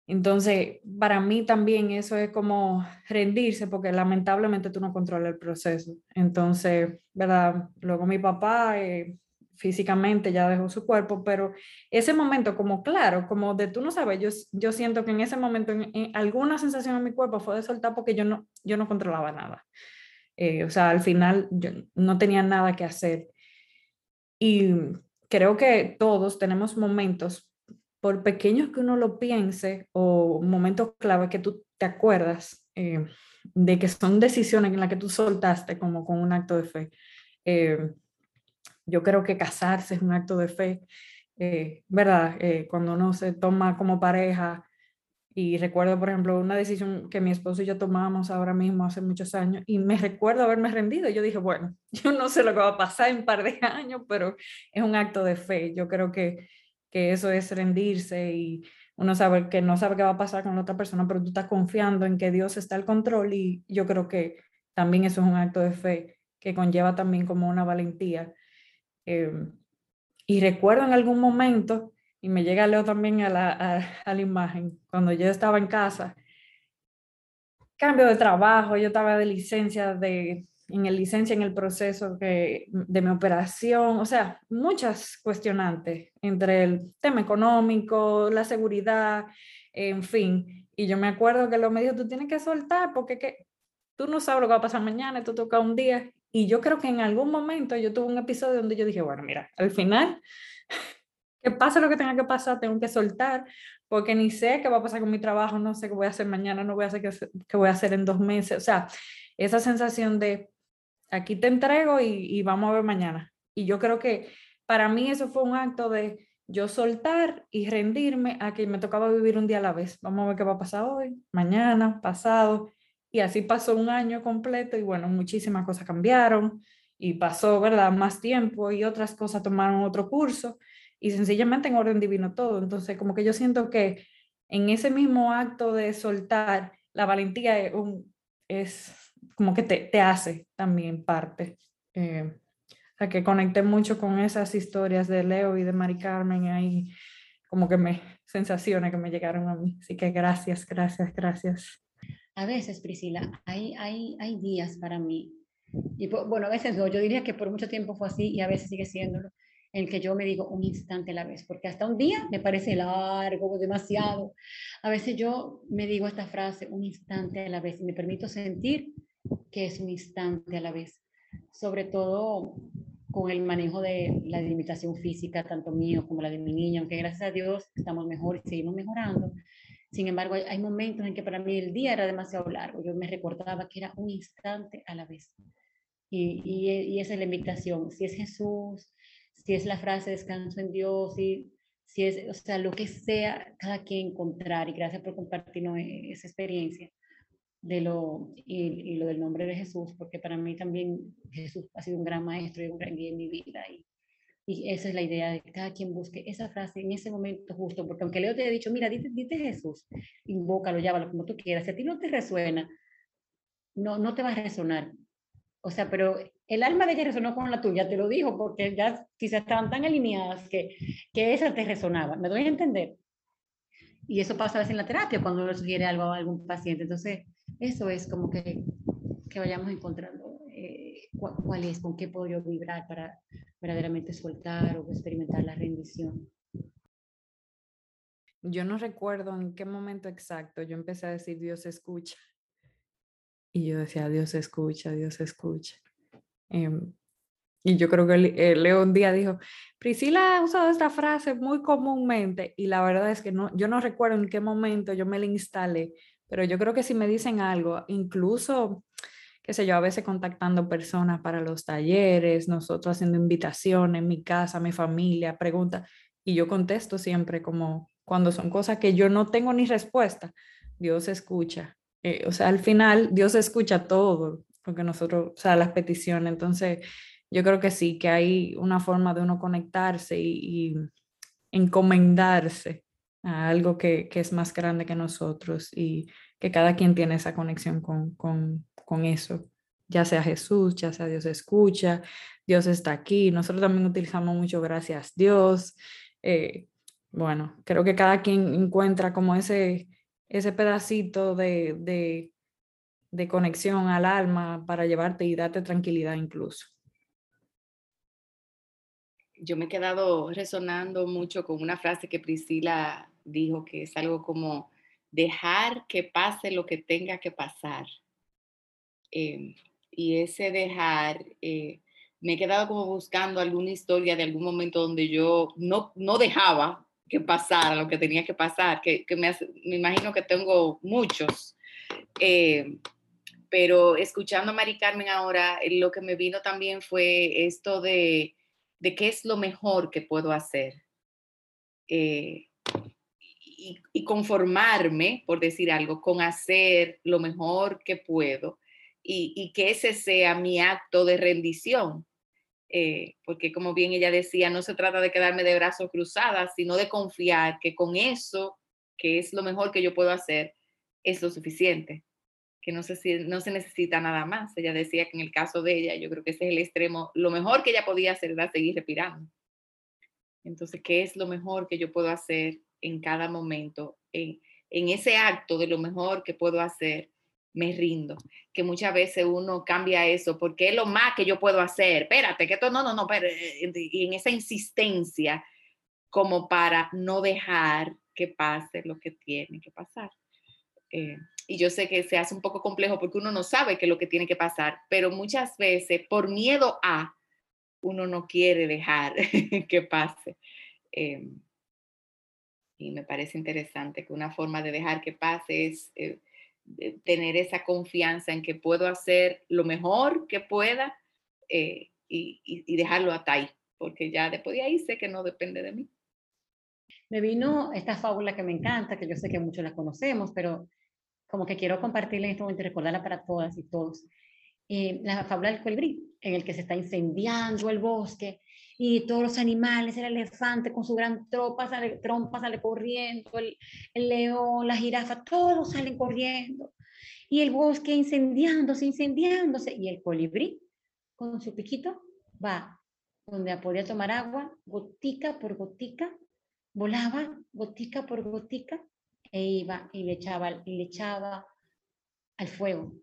entonces, para mí también eso es como rendirse, porque lamentablemente tú no controlas el proceso. Entonces, ¿verdad? Luego mi papá eh, físicamente ya dejó su cuerpo, pero ese momento como claro, como de tú no sabes, yo, yo siento que en ese momento alguna sensación en mi cuerpo fue de soltar porque yo no, yo no controlaba nada. Eh, o sea, al final yo no tenía nada que hacer. Y creo que todos tenemos momentos, por pequeños que uno lo piense, o momentos clave que tú te acuerdas eh, de que son decisiones en las que tú soltaste como con un acto de fe. Eh, yo creo que casarse es un acto de fe, ¿verdad? cuando uno se toma como pareja y recuerdo, por ejemplo, una decisión que mi esposo y yo tomamos ahora mismo hace muchos años y me recuerdo haberme rendido. Yo dije, bueno, yo no sé lo que va a pasar en un par de años, pero es un acto de fe. Yo creo que, que eso es rendirse y uno sabe que no sabe qué va a pasar con la otra persona, pero tú estás confiando en que Dios está al control y yo creo que también eso es un acto de fe que conlleva también como una valentía. Em, y recuerdo en algún momento, y me llega Leo también a la, a la imagen, cuando yo estaba en casa, cambio de trabajo, yo estaba de licencia, de, en el licencia, en el proceso que, de mi operación, o sea, muchas cuestionantes entre el tema económico, la seguridad, en fin. Y yo me acuerdo que lo me dijo, tú tienes que soltar porque que, tú no sabes lo que va a pasar mañana, tú toca un día. Y yo creo que en algún momento yo tuve un episodio donde yo dije, bueno, mira, al final, que pase lo que tenga que pasar, tengo que soltar, porque ni sé qué va a pasar con mi trabajo, no sé qué voy a hacer mañana, no voy a hacer qué, qué voy a hacer en dos meses. O sea, esa sensación de aquí te entrego y, vamos a ver mañana. Y yo creo que para mí eso fue un acto de yo soltar y rendirme a que me tocaba vivir un día a la vez. Vamos a ver qué va a pasar hoy, mañana, pasado. Y así pasó un año completo y bueno, muchísimas cosas cambiaron y pasó, ¿verdad? Más tiempo y otras cosas tomaron otro curso y sencillamente en orden divino todo. Entonces, como que yo siento que en ese mismo acto de soltar, la valentía es, un, es como que te, te, hace también parte. Eh, o sea, que conecté mucho con esas historias de Leo y de Mari Carmen ahí, como que me, sensaciones que me llegaron a mí. Así que gracias, gracias, gracias. A veces, Priscila, hay, hay, hay días para mí, y bueno, a veces no, yo diría que por mucho tiempo fue así y a veces sigue siéndolo, en que yo me digo un instante a la vez, porque hasta un día me parece largo, demasiado. A veces yo me digo esta frase un instante a la vez y me permito sentir que es un instante a la vez, sobre todo con el manejo de la limitación física, tanto mío como la de mi niña, aunque gracias a Dios estamos mejor y seguimos mejorando. Sin embargo, hay, momentos en que para mí el día era demasiado largo. Yo me recordaba que era un instante a la vez. Y, y, y esa es la invitación. Si es Jesús, si es la frase descanso en Dios, si, si es, o sea, lo que sea, cada quien encontrar. Y gracias por compartirnos e, esa experiencia de lo, y, y, lo del nombre de Jesús, porque para mí también Jesús ha sido un gran maestro y un gran guía en mi vida. Y, y esa es la idea de cada quien busque esa frase en ese momento justo, porque aunque Leo te haya dicho, mira, dite, dite Jesús, invócalo, llámalo como tú quieras, si a ti no te resuena, no, no te va a resonar. O sea, pero el alma de ella resonó con la tuya, te lo dijo, porque ya quizás estaban tan alineadas que, que esa te resonaba. ¿Me doy a entender? Y eso pasa a veces en la terapia, cuando uno sugiere algo a algún paciente. Entonces, eso es como que, que vayamos encontrando eh, cuál, es, con qué puedo vibrar para verdaderamente soltar o experimentar la rendición. Yo no recuerdo en qué momento exacto yo empecé a decir Dios escucha. Y yo decía, Dios escucha, Dios escucha. Eh, y yo creo que Leo un día dijo, Priscila ha usado esta frase muy comúnmente y la verdad es que no, yo no recuerdo en qué momento yo me la instalé, pero yo creo que si me dicen algo, incluso, qué sé yo, a veces contactando personas para los talleres, nosotros haciendo invitaciones mi casa, mi familia, preguntas, y yo contesto siempre como cuando son cosas que yo no tengo ni respuesta, Dios escucha. Eh, o sea, al final Dios escucha todo, porque nosotros, o sea, las peticiones, entonces yo creo que sí, que hay una forma de uno conectarse y encomendarse algo que, que, es más grande que nosotros y que cada quien tiene esa conexión con, con, con eso, ya sea Jesús, ya sea Dios escucha, Dios está aquí, nosotros también utilizamos mucho gracias Dios. Eh, bueno, creo que cada quien encuentra como ese, ese pedacito de, de, de conexión al alma para llevarte y darte tranquilidad incluso yo me he quedado resonando mucho con una frase que Priscila dijo, que es algo como dejar que pase lo que tenga que pasar. Eh, y ese dejar, eh, me he quedado como buscando alguna historia de algún momento donde yo no, no dejaba que pasara lo que tenía que pasar, que, que me, me, imagino que tengo muchos. Eh, pero escuchando a Mari Carmen ahora, eh, lo que me vino también fue esto de de qué es lo mejor que puedo hacer. Eh, conformarme, por decir algo, con hacer lo mejor que puedo y, que ese sea mi acto de rendición. Eh, porque como bien ella decía, no se trata de quedarme de brazos cruzados, sino de confiar que con eso, que es lo mejor que yo puedo hacer, es lo suficiente. que no se, no se necesita nada más. Ella decía que en el caso de ella, yo creo que ese es el extremo, lo mejor que ella podía hacer era seguir respirando. Entonces, ¿qué es lo mejor que yo puedo hacer en cada momento? En, en ese acto de lo mejor que puedo hacer, me rindo. Que muchas veces uno cambia eso porque es lo más que yo puedo hacer. Espérate, que esto no, no, no, pero, eh, y en esa insistencia como para no dejar que pase lo que tiene que pasar. Eh, y yo sé que se hace un poco complejo porque uno no sabe qué es lo que tiene que pasar, pero muchas veces por miedo a, uno no quiere dejar que pase. Eh, y me parece interesante que una forma de dejar que pase es eh, tener esa confianza en que puedo hacer lo mejor que pueda y, y, dejarlo hasta ahí, porque ya después de ahí sé que no depende de mí. Me vino esta fábula que me encanta, que yo sé que muchos la conocemos, pero como que quiero compartirla en este momento y recordarla para todas y todos. Eh, la fábula del colibrí, en el que se está incendiando el bosque y todos los animales, el elefante con su gran tropa sale, trompa sale corriendo, el, el león, la jirafa, todos salen corriendo. Y el bosque incendiándose, incendiándose. Y el colibrí, con su piquito, va donde podía tomar agua, gotica por gotica, volaba gotica por gotica e iba y le echaba, y le echaba al fuego,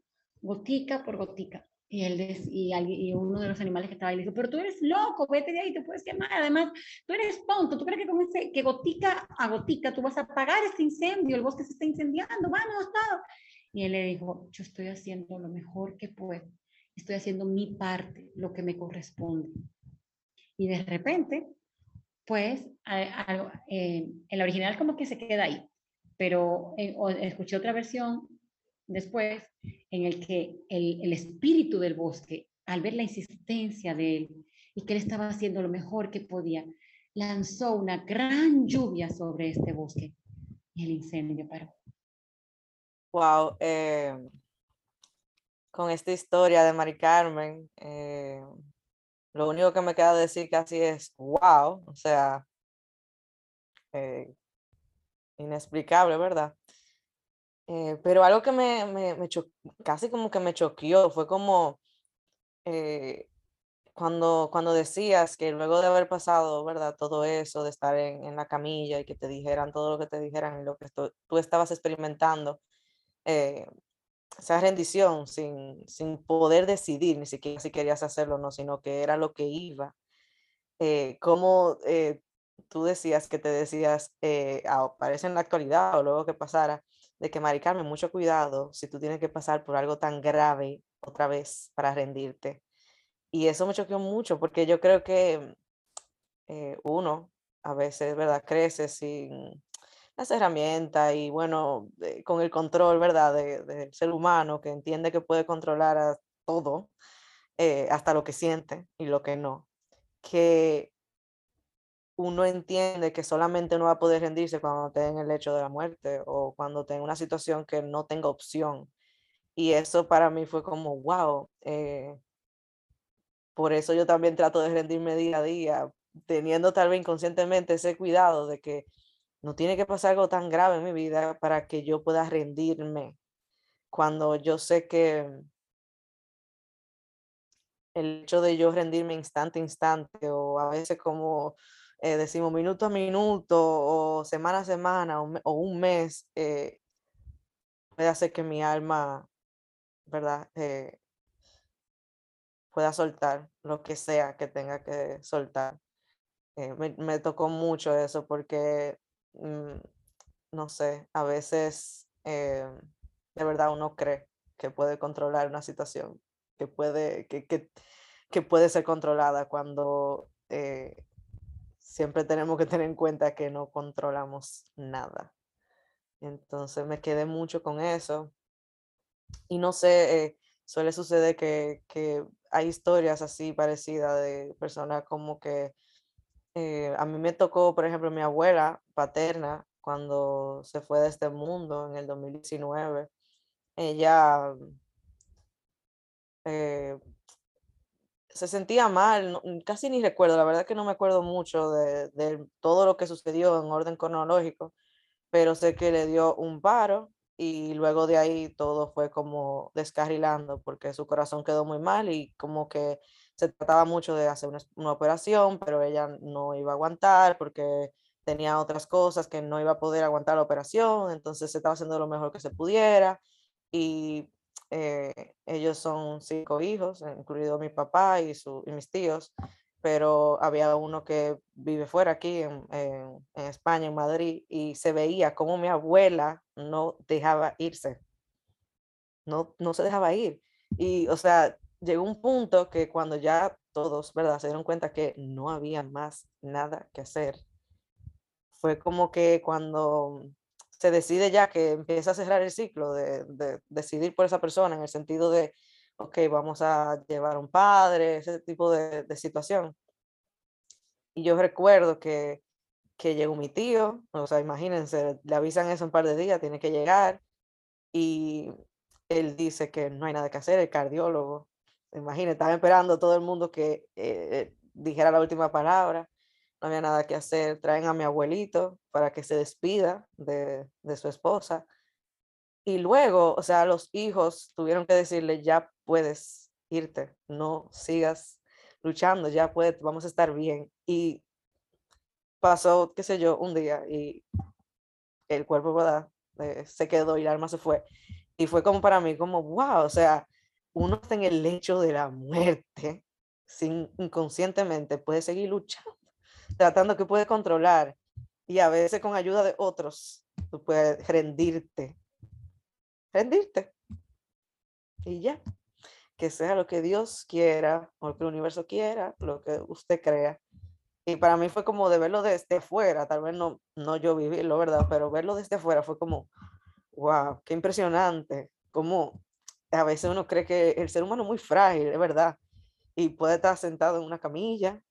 gotica por gotica. Y, él y, y, uno de los animales que estaba ahí le dijo, pero tú eres loco, vete de ahí, te puedes quemar. Además, tú eres tonto, tú crees que con ese, que gotica a gotica tú vas a apagar este incendio, el bosque se está incendiando, vamos, todo. Y él le dijo, yo estoy haciendo lo mejor que puedo, estoy haciendo mi parte, lo que me corresponde. Y de repente, pues, en el original como que se queda ahí pero eh, escuché otra versión después en el que el, el, espíritu del bosque, al ver la insistencia de él y que él estaba haciendo lo mejor que podía, lanzó una gran lluvia sobre este bosque y el incendio paró. Wow, eh, con esta historia de Mari Carmen, eh, lo único que me queda decir casi es wow, o sea, inexplicable, ¿verdad? Eh, pero algo que me, me, casi como que me choqueó fue como eh, cuando, cuando decías que luego de haber pasado, ¿verdad? Todo eso, de estar en, en la camilla y que te dijeran todo lo que te dijeran y lo que tú estabas experimentando, eh, esa rendición sin, sin poder decidir ni siquiera si querías hacerlo o no, sino que era lo que iba. cómo tú decías que te decías, eh, aparece en la actualidad o luego que pasara, de que Mari Carmen, mucho cuidado si tú tienes que pasar por algo tan grave otra vez para rendirte. Y eso me choqueó mucho porque yo creo que eh, uno a veces, ¿verdad? Crece sin las herramientas y bueno, con el control, ¿verdad? del ser humano que entiende que puede controlar a todo, eh, hasta lo que siente y lo que no. Que uno entiende que solamente uno va a poder rendirse cuando esté en el lecho de la muerte o cuando esté en una situación que no tenga opción. Y eso para mí fue como, wow. Eh, por eso yo también trato de rendirme día a día, teniendo tal vez inconscientemente ese cuidado de que no tiene que pasar algo tan grave en mi vida para que yo pueda rendirme. Cuando yo sé que el hecho de yo rendirme instante a instante o a veces como eh, decimos minuto a minuto o semana a semana o, un mes, eh, puede hacer que mi alma, ¿verdad? Eh, pueda soltar lo que sea que tenga que soltar. Me, tocó mucho eso porque, mm, no sé, a veces de verdad uno cree que puede controlar una situación, que puede, que, que puede ser controlada cuando siempre tenemos que tener en cuenta que no controlamos nada. Entonces me quedé mucho con eso. Y no sé, eh, suele suceder que, hay historias así parecidas de personas como que eh, a mí me tocó, por ejemplo, mi abuela paterna cuando se fue de este mundo en el 2019. Ella eh, se sentía mal, casi ni recuerdo, la verdad que no me acuerdo mucho de, todo lo que sucedió en orden cronológico, pero sé que le dio un paro y luego de ahí todo fue como descarrilando porque su corazón quedó muy mal y como que se trataba mucho de hacer una, una, operación, pero ella no iba a aguantar porque tenía otras cosas que no iba a poder aguantar la operación, entonces se estaba haciendo lo mejor que se pudiera y eh, ellos son cinco hijos, incluido mi papá y, su, y mis tíos, pero había uno que vive fuera aquí en, en, en, España, en Madrid, y se veía como mi abuela no dejaba irse, no, no se dejaba ir. Y, o sea, llegó un punto que cuando ya todos, ¿verdad? Se dieron cuenta que no había más nada que hacer. Fue como que cuando se decide ya que empieza a cerrar el ciclo de, de decidir por esa persona en el sentido de ok, vamos a llevar a un padre, ese tipo de, de situación. Y yo recuerdo que, que llegó mi tío, o sea, imagínense, le avisan eso un par de días, tiene que llegar, y él dice que no hay nada que hacer, el cardiólogo, imagínense, estaba esperando todo el mundo que eh, dijera la última palabra, no había nada que hacer, traen a mi abuelito para que se despida de, de su esposa, y luego, o sea, los hijos tuvieron que decirle, ya puedes irte, no sigas luchando, ya puedes, vamos a estar bien. Y pasó, qué sé yo, un día y el cuerpo, ¿verdad? Eh, se quedó y el alma se fue. Y fue como para mí, como, wow, o sea, uno está en el lecho de la muerte, sin inconscientemente puede seguir luchando, tratando que puede controlar y a veces con ayuda de otros, tú puedes rendirte rendirte. Y ya, que sea lo que Dios quiera o lo que el universo quiera, lo que usted crea. Y para mí fue como de verlo desde fuera, tal vez no, no yo vivirlo, ¿verdad? Pero verlo desde fuera fue como, wow, qué impresionante. Como a veces uno cree que el ser humano es muy frágil, es verdad, y puede estar sentado en una camilla,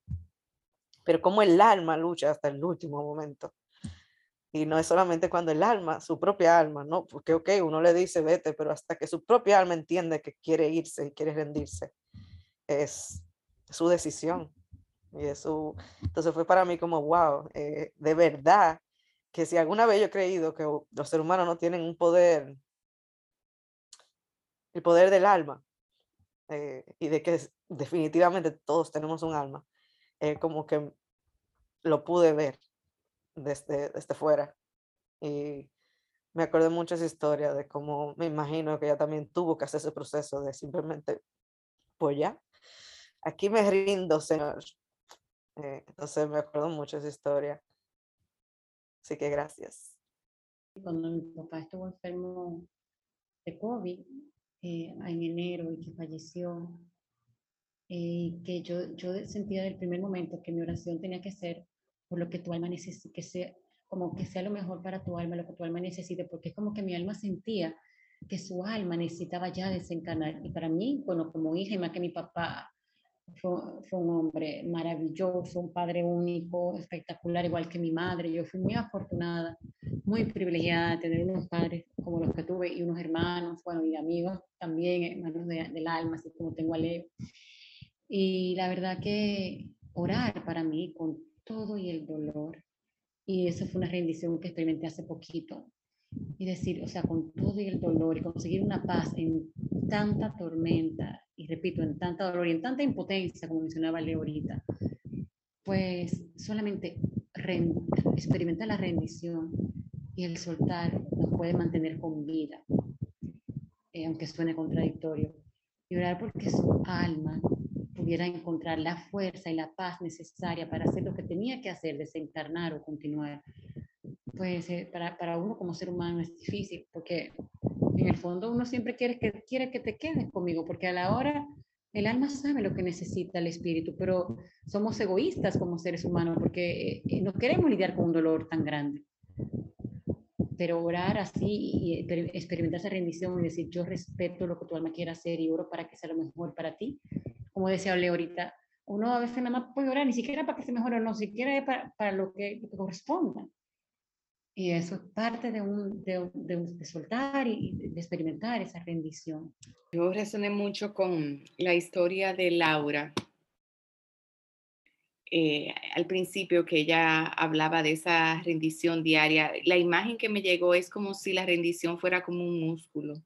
pero como el alma lucha hasta el último momento. Y no es solamente cuando el alma, su propia alma, ¿no? Porque, ok, uno le dice, vete, pero hasta que su propia alma entiende que quiere irse y quiere rendirse, es su decisión. Y eso, entonces fue para mí como, wow, eh, de verdad, que si alguna vez yo he creído que los seres humanos no tienen un poder, el poder del alma, eh, y de que definitivamente todos tenemos un alma, eh, como que lo pude ver desde, desde fuera. Y me de muchas historias de cómo me imagino que ella también tuvo que hacer ese proceso de simplemente, pues ya, aquí me rindo, Señor. Eh, entonces me acuerdo mucho esa historia. Así que gracias. Cuando mi papá estuvo enfermo de COVID eh, en enero y que falleció, eh, que yo, yo sentía del primer momento que mi oración tenía que ser por lo que tu alma necesite, que sea, como que sea lo mejor para tu alma, lo que tu alma necesite, porque es como que mi alma sentía que su alma necesitaba ya desencarnar. Y para mí, bueno, como hija y más que mi papá fue, fue, un hombre maravilloso, un padre único, espectacular, igual que mi madre. Yo fui muy afortunada, muy privilegiada de tener unos padres como los que tuve y unos hermanos, bueno, y amigos también, hermanos de, del alma, así como tengo a Leo. Y la verdad que orar para mí con todo y el dolor. Y eso fue una rendición que experimenté hace poquito. Y decir, o sea, con todo y el dolor y conseguir una paz en tanta tormenta, y repito, en tanta dolor y en tanta impotencia, como mencionaba Leo ahorita, pues solamente experimentar la rendición y el soltar nos puede mantener con vida, eh, aunque suene contradictorio. Y orar porque su alma pudiera encontrar la fuerza y la paz necesaria para hacer lo que tenía que hacer, desencarnar o continuar, pues eh, para, para, uno como ser humano es difícil, porque en el fondo uno siempre quiere que, quiere que te quedes conmigo, porque a la hora el alma sabe lo que necesita el espíritu, pero somos egoístas como seres humanos, porque eh, no queremos lidiar con un dolor tan grande. Pero orar así y experimentar esa rendición y decir, yo respeto lo que tu alma quiera hacer y oro para que sea lo mejor para ti, como decía Leo ahorita, uno a veces nada más puede orar, ni siquiera para que se mejore o no, siquiera es para, para lo, que, corresponda. Y eso es parte de, un, de, de, de soltar y de experimentar esa rendición. Yo resoné mucho con la historia de Laura, eh, al principio que ella hablaba de esa rendición diaria, la imagen que me llegó es como si la rendición fuera como un músculo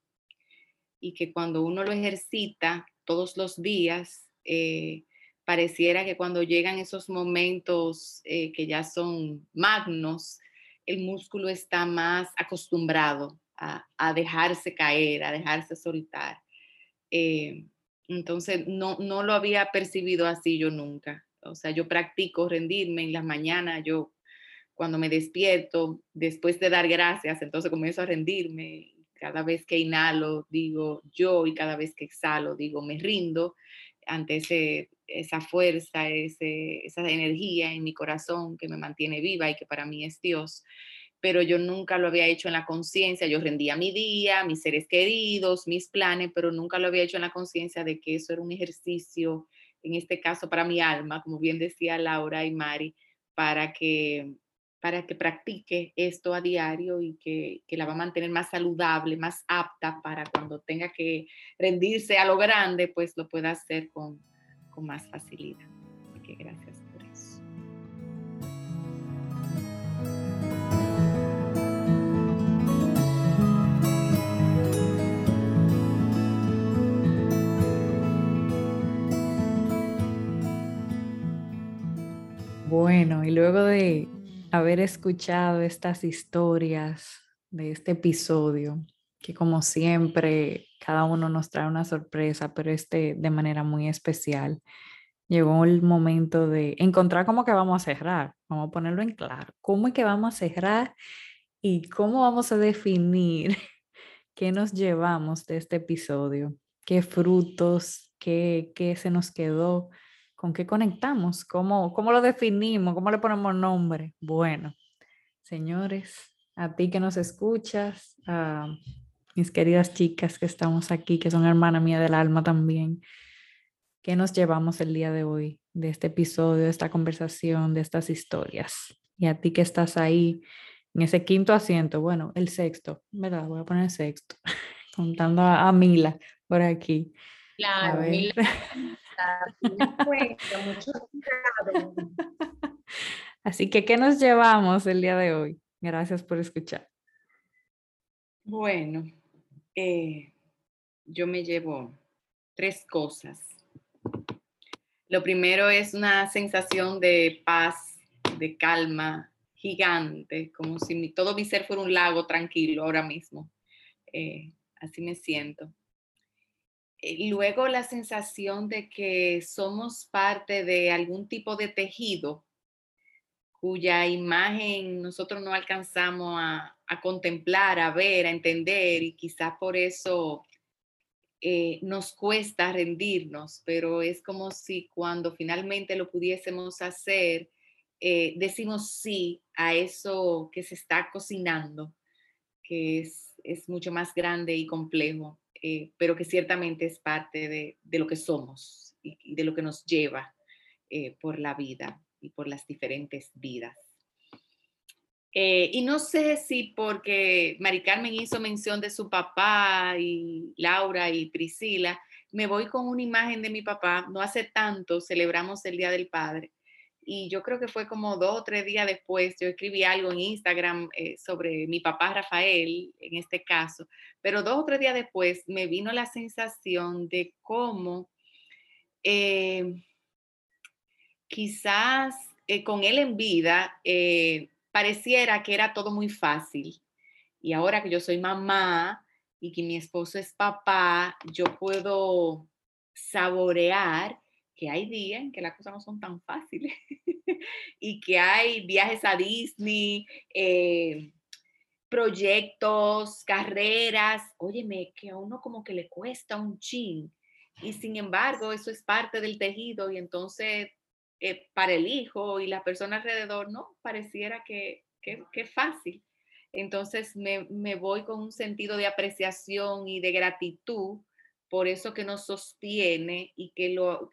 y que cuando uno lo ejercita todos los días, eh, pareciera que cuando llegan esos momentos eh, que ya son magnos, el músculo está más acostumbrado a, dejarse caer, a dejarse soltar. Eh, entonces, no, no lo había percibido así yo nunca. O sea, yo practico rendirme en las mañanas, yo cuando me despierto, después de dar gracias, entonces comienzo a rendirme. Cada vez que inhalo, digo yo, y cada vez que exhalo, digo me rindo ante esa fuerza, esa energía en mi corazón que me mantiene viva y que para mí es Dios pero yo nunca lo había hecho en la conciencia. Yo rendía mi día, mis seres queridos, mis planes, pero nunca lo había hecho en la conciencia de que eso era un ejercicio, en este caso para mi alma, como bien decía Laura y Mari, para que, para que practique esto a diario y que, que la va a mantener más saludable, más apta para cuando tenga que rendirse a lo grande, pues lo pueda hacer con, con más facilidad. Así que gracias. Bueno, y luego de haber escuchado estas historias de este episodio, que como siempre cada uno nos trae una sorpresa, pero este de manera muy especial, llegó el momento de encontrar cómo que vamos a cerrar, vamos a ponerlo en claro, cómo es que vamos a cerrar y cómo vamos a definir qué nos llevamos de este episodio, qué frutos, qué, qué se nos quedó ¿Con qué conectamos? ¿Cómo, ¿Cómo lo definimos? ¿Cómo le ponemos nombre? Bueno, señores, a ti que nos escuchas, a mis queridas chicas que estamos aquí, que son hermana mía del alma también, ¿qué nos llevamos el día de hoy de este episodio, de esta conversación, de estas historias? Y a ti que estás ahí en ese quinto asiento, bueno, el sexto, ¿verdad? Voy a poner el sexto, contando a, Mila por aquí. Claro, Mila. Así que, ¿qué nos llevamos el día de hoy? Gracias por escuchar. Bueno, eh, yo me llevo tres cosas. Lo primero es una sensación de paz, de calma gigante, como si todo mi ser fuera un lago tranquilo ahora mismo. Eh, así me siento. Luego la sensación de que somos parte de algún tipo de tejido cuya imagen nosotros no alcanzamos a, contemplar, a ver, a entender y quizás por eso eh, nos cuesta rendirnos, pero es como si cuando finalmente lo pudiésemos hacer, eh, decimos sí a eso que se está cocinando, que es, es mucho más grande y complejo. Eh, pero que ciertamente es parte de, lo que somos y, de lo que nos lleva eh, por la vida y por las diferentes vidas. Eh, y no sé si porque Mari Carmen hizo mención de su papá y Laura y Priscila, me voy con una imagen de mi papá. No hace tanto celebramos el Día del Padre y yo creo que fue como dos o tres días después, yo escribí algo en Instagram eh, sobre mi papá Rafael, en este caso, pero dos o tres días después me vino la sensación de cómo eh, quizás eh, con él en vida pareciera que era todo muy fácil. Y ahora que yo soy mamá y que mi esposo es papá, yo puedo saborear que hay días en que las cosas no son tan fáciles y que hay viajes a Disney, eh, proyectos, carreras, óyeme, que a uno como que le cuesta un chin. Y sin embargo, eso es parte del tejido y entonces eh, para el hijo y la persona alrededor, no, pareciera que, que, fácil. Entonces me, me voy con un sentido de apreciación y de gratitud por eso que nos sostiene y que lo,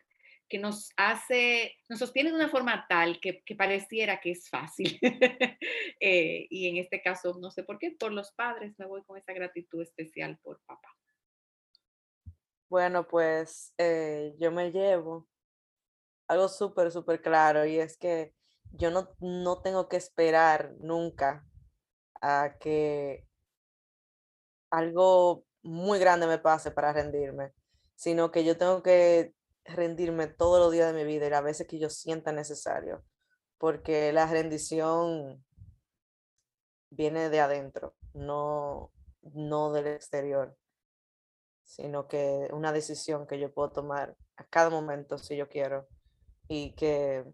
que nos hace, nos sostiene de una forma tal que, pareciera que es fácil. Eh, y en este caso, no sé por qué, por los padres me voy con esa gratitud especial por papá. Bueno, pues eh, yo me llevo algo súper, súper claro y es que yo no, no tengo que esperar nunca a que algo muy grande me pase para rendirme, sino que yo tengo que rendirme todos los días de mi vida y las veces que yo sienta necesario, porque la rendición viene de adentro, no, no del exterior, sino que una decisión que yo puedo tomar a cada momento si yo quiero y que,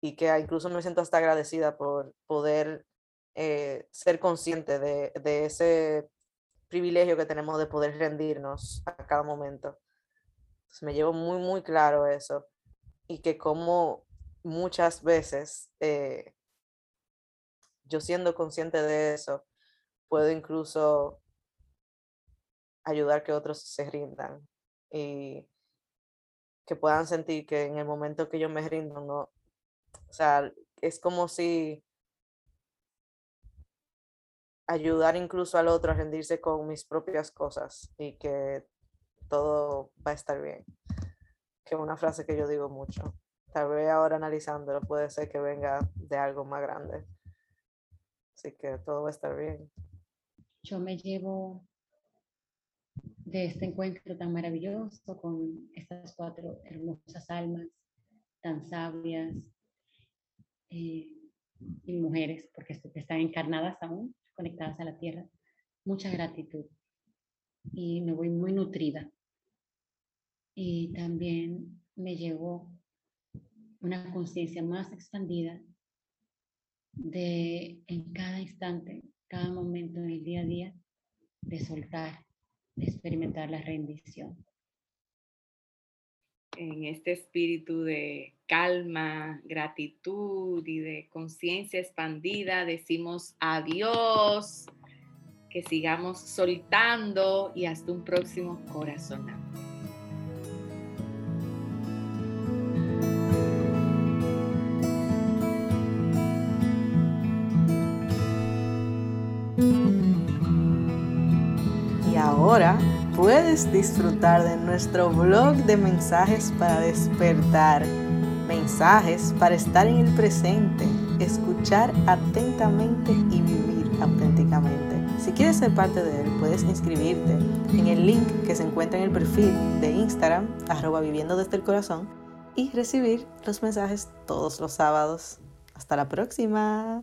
y que incluso me siento hasta agradecida por poder eh, ser consciente de, de, ese privilegio que tenemos de poder rendirnos a cada momento. Me llevo muy, muy claro eso y que como muchas veces eh, yo siendo consciente de eso, puedo incluso ayudar que otros se rindan y que puedan sentir que en el momento que yo me rindo, no, o sea, es como si ayudar incluso al otro a rendirse con mis propias cosas y que todo va a estar bien. Que es una frase que yo digo mucho. Tal vez ahora analizándolo puede ser que venga de algo más grande. Así que todo va a estar bien. Yo me llevo de este encuentro tan maravilloso con estas cuatro hermosas almas tan sabias eh, y mujeres, porque están encarnadas aún, conectadas a la tierra. Mucha gratitud y me voy muy nutrida. Y también me llevo una conciencia más expandida de en cada instante, cada momento en el día a día, de soltar, de experimentar la rendición. En este espíritu de calma, gratitud y de conciencia expandida, decimos adiós, que sigamos soltando y hasta un próximo corazón. Puedes disfrutar de nuestro blog de mensajes para despertar, mensajes para estar en el presente, escuchar atentamente y vivir auténticamente. Si quieres ser parte de él, puedes inscribirte en el link que se encuentra en el perfil de Instagram, arroba viviendo desde el corazón, y recibir los mensajes todos los sábados. Hasta la próxima.